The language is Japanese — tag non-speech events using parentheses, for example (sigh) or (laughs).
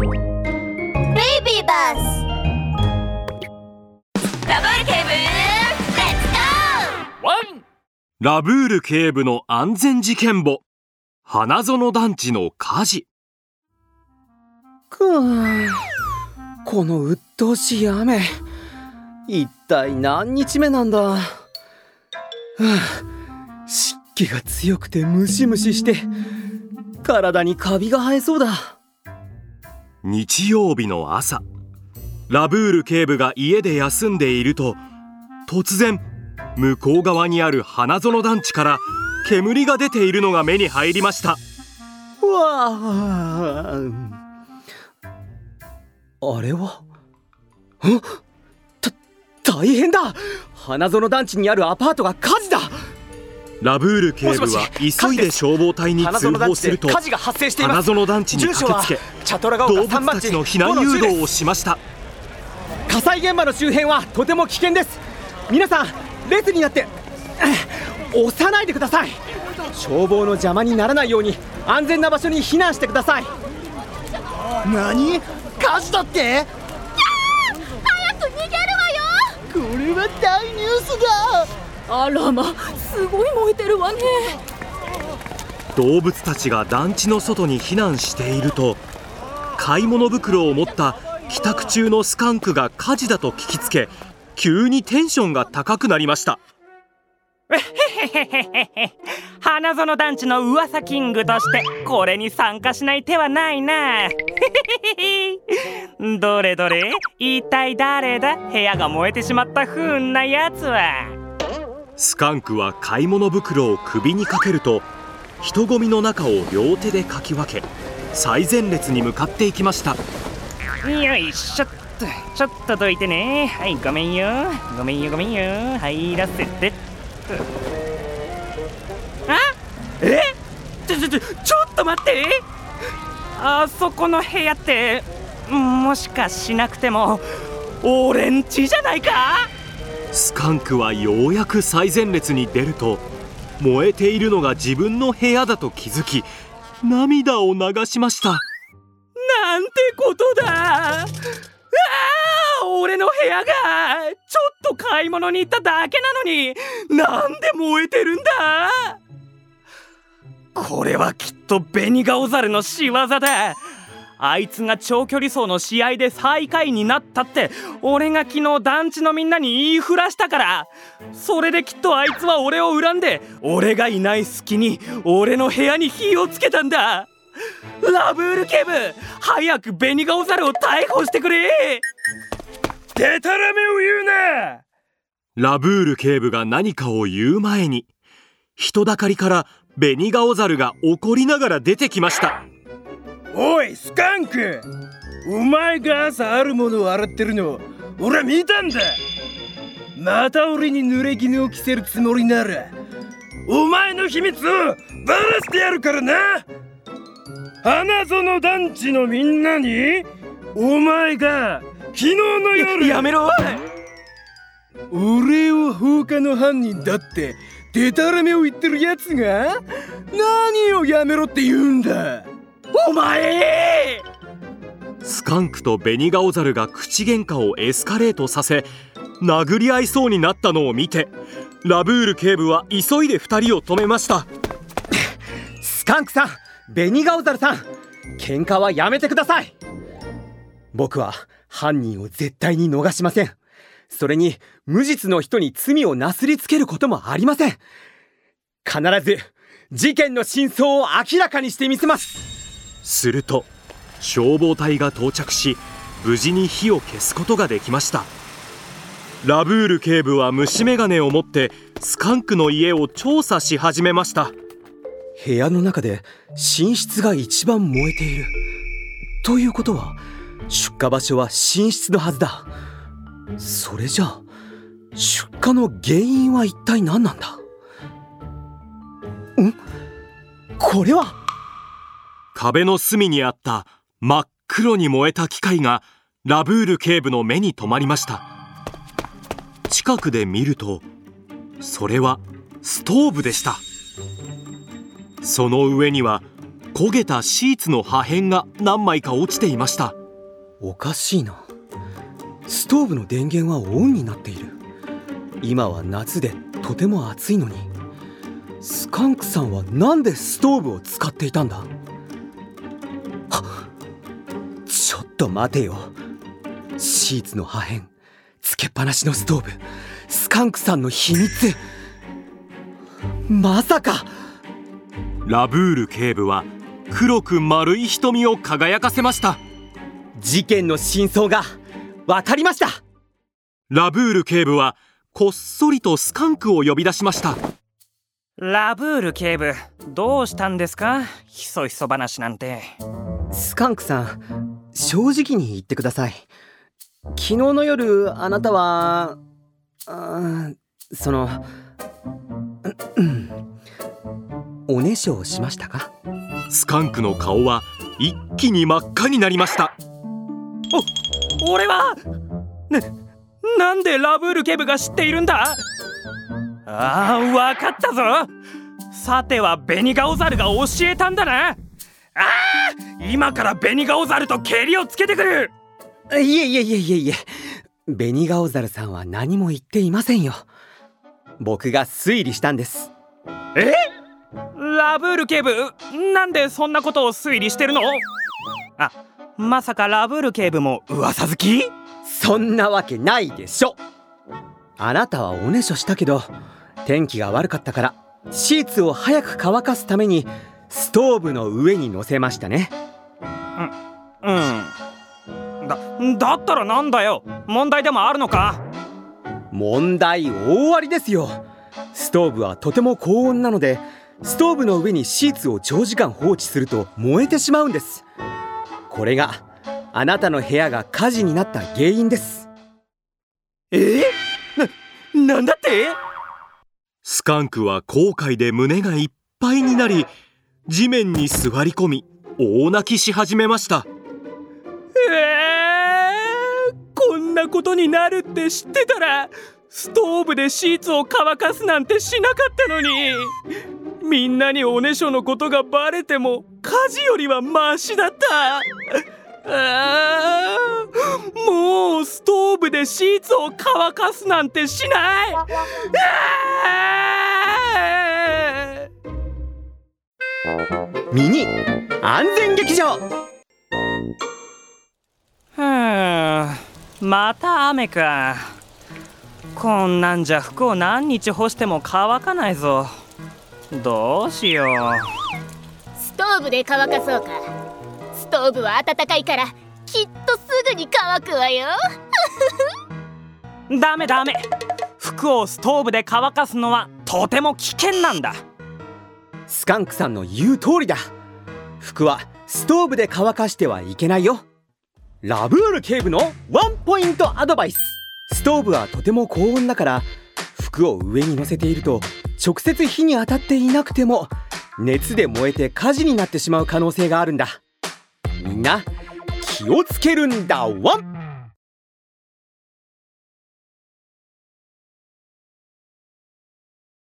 ビーバスラブール警部レッツゴーワンラブール警部の安全事件簿。花園団地の火事。くーこの鬱陶しい雨。一体何日目なんだ。はあ湿気が強くてムシムシして体にカビが生えそうだ日曜日の朝ラブール警部が家で休んでいると突然向こう側にある花園団地から煙が出ているのが目に入りました。わああれは？あた大変だ！花園団地にあるアパートが火事だ！ラブール警部は急いで消防隊に通報すると花す。園団地に駆けつチャトラがけ動丘3番地物たちの避難誘導をしました。火災現場の周辺はとても危険です。皆さん列になってうん (clears throat) 押さないでください。消防の邪魔にならないように安全な場所に避難してください。何？火事だって？早く逃げるわよ。これは大ニュースだ。あらますごい燃えてるわね。動物たちが団地の外に避難していると買い物袋を持った帰宅中のスカンクが火事だと聞きつけ急にテンションが高くなりました。(laughs) 花園団地の噂キングとしてこれに参加しない手はないな。(laughs) どれどれ？一体誰だ？部屋が燃えてしまった不運なやつは。スカンクは買い物袋を首にかけると人混みの中を両手でかき分け最前列に向かっていきました。よいしょっと。ちょっとどいてね。はいごめんよ。ごめんよごめんよ。入らせてあ？え？ちょちょちょちょっと待って。あそこの部屋ってもしかしなくても俺んちじゃないか？スカンクはようやく最前列に出ると燃えているのが自分の部屋だと気づき涙を流しました。なんてことだ。ああ俺の部屋がちょっと買い物に行っただけなのになんで燃えてるんだ。これはきっとベニガオザルの仕業だ。あいつが長距離走の試合で最下位になったって俺が昨日団地のみんなに言いふらしたから。それできっとあいつは俺を恨んで俺がいない隙に俺の部屋に火をつけたんだ。ラブール警部早くベニガオザルを逮捕してくれ。デタラメを言うな！ラブール警部が何かを言う前に人だかりからベニガオザルが怒りながら出てきましたおいスカンクお前が朝あるものを洗ってるの俺は見たんだ。また俺に濡れ衣を着せるつもりならお前の秘密をバラしてやるからな。花園団地のみんなにお前が昨日の夜やめろ。俺を放火の犯人だってデタラメを言ってるやつが何をやめろって言うんだお前スカンクとベニガオザルが口喧嘩をエスカレートさせ殴り合いそうになったのを見てラブール警部は急いで2人を止めました。スカンクさんベニガオザルさん喧嘩はやめてください。僕は犯人を絶対に逃しません。それに無実の人に罪をなすりつけることもありません。必ず事件の真相を明らかにしてみせます。すると消防隊が到着し無事に火を消すことができました。ラブール警部は虫眼鏡を持ってスカンクの家を調査し始めました。部屋の中で寝室が一番燃えている。ということは出火場所は寝室のはずだ。それじゃあ出火の原因は一体何なんだ？ん？これは壁の隅にあった真っ黒に燃えた機械がラブール警部の目に留まりました。近くで見るとそれはストーブでした。その上には焦げたシーツの破片が何枚か落ちていました。おかしいな。ストーブの電源はオンになっている。今は夏でとても暑いのに。スカンクさんはなんでストーブを使っていたんだ？と待てよ。シーツの破片つけっぱなしのストーブスカンクさんの秘密。まさか。ラブール警部は黒く丸い瞳を輝かせました。事件の真相が分かりました。ラブール警部はこっそりとスカンクを呼び出しました。ラブール警部どうしたんですか？ひそひそ話なんて。スカンクさん正直に言ってください。昨日の夜あなたはあそのおねしょをしましたか？スカンクの顔は一気に真っ赤になりました。お俺はななんでラブール警部が知っているんだ？ああわかったぞ。さてはベニガオザルが教えたんだな今からベニガオザルとケリをつけてくる。いえいえいえいえいえ。ベニガオザルさんは何も言っていませんよ。僕が推理したんです。え？ラブール警部なんでそんなことを推理してるの？あまさかラブール警部も噂好き？そんなわけないでしょ。あなたはおねしょしたけど天気が悪かったからシーツを早く乾かすためにストーブの上に乗せましたねうん。だだったらなんだよ？問題でもあるのか？問題大ありですよ。ストーブはとても高温なのでストーブの上にシーツを長時間放置すると燃えてしまうんです。これがあなたの部屋が火事になった原因です。え？ななんだって？スカンクは後悔で胸がいっぱいになり地面に座り込み大泣きし始めました。えー、こんなことになるって知ってたらストーブでシーツを乾かすなんてしなかったのに。みんなにおねしょのことがバレても火事よりはマシだった。あーもうストーブでシーツを乾かすなんてしない。ミニ安全劇場。ふぅまた雨か。こんなんじゃ服を何日干しても乾かないぞ。どうしよストーブで乾かそうか。ストーブは暖かいからきっとすぐに乾くわよ。う (laughs) ダメダメ。服をストーブで乾かすのはとても危険なんだ。スカンクさんの言う通りだ服はストーブで乾かしてはいけないよ。ラブール警部のワンポイントアドバイス。ストーブはとても高温だから服を上に乗せていると直接火に当たっていなくても熱で燃えて火事になってしまう可能性があるんだ。みんな気をつけるんだ。ワン。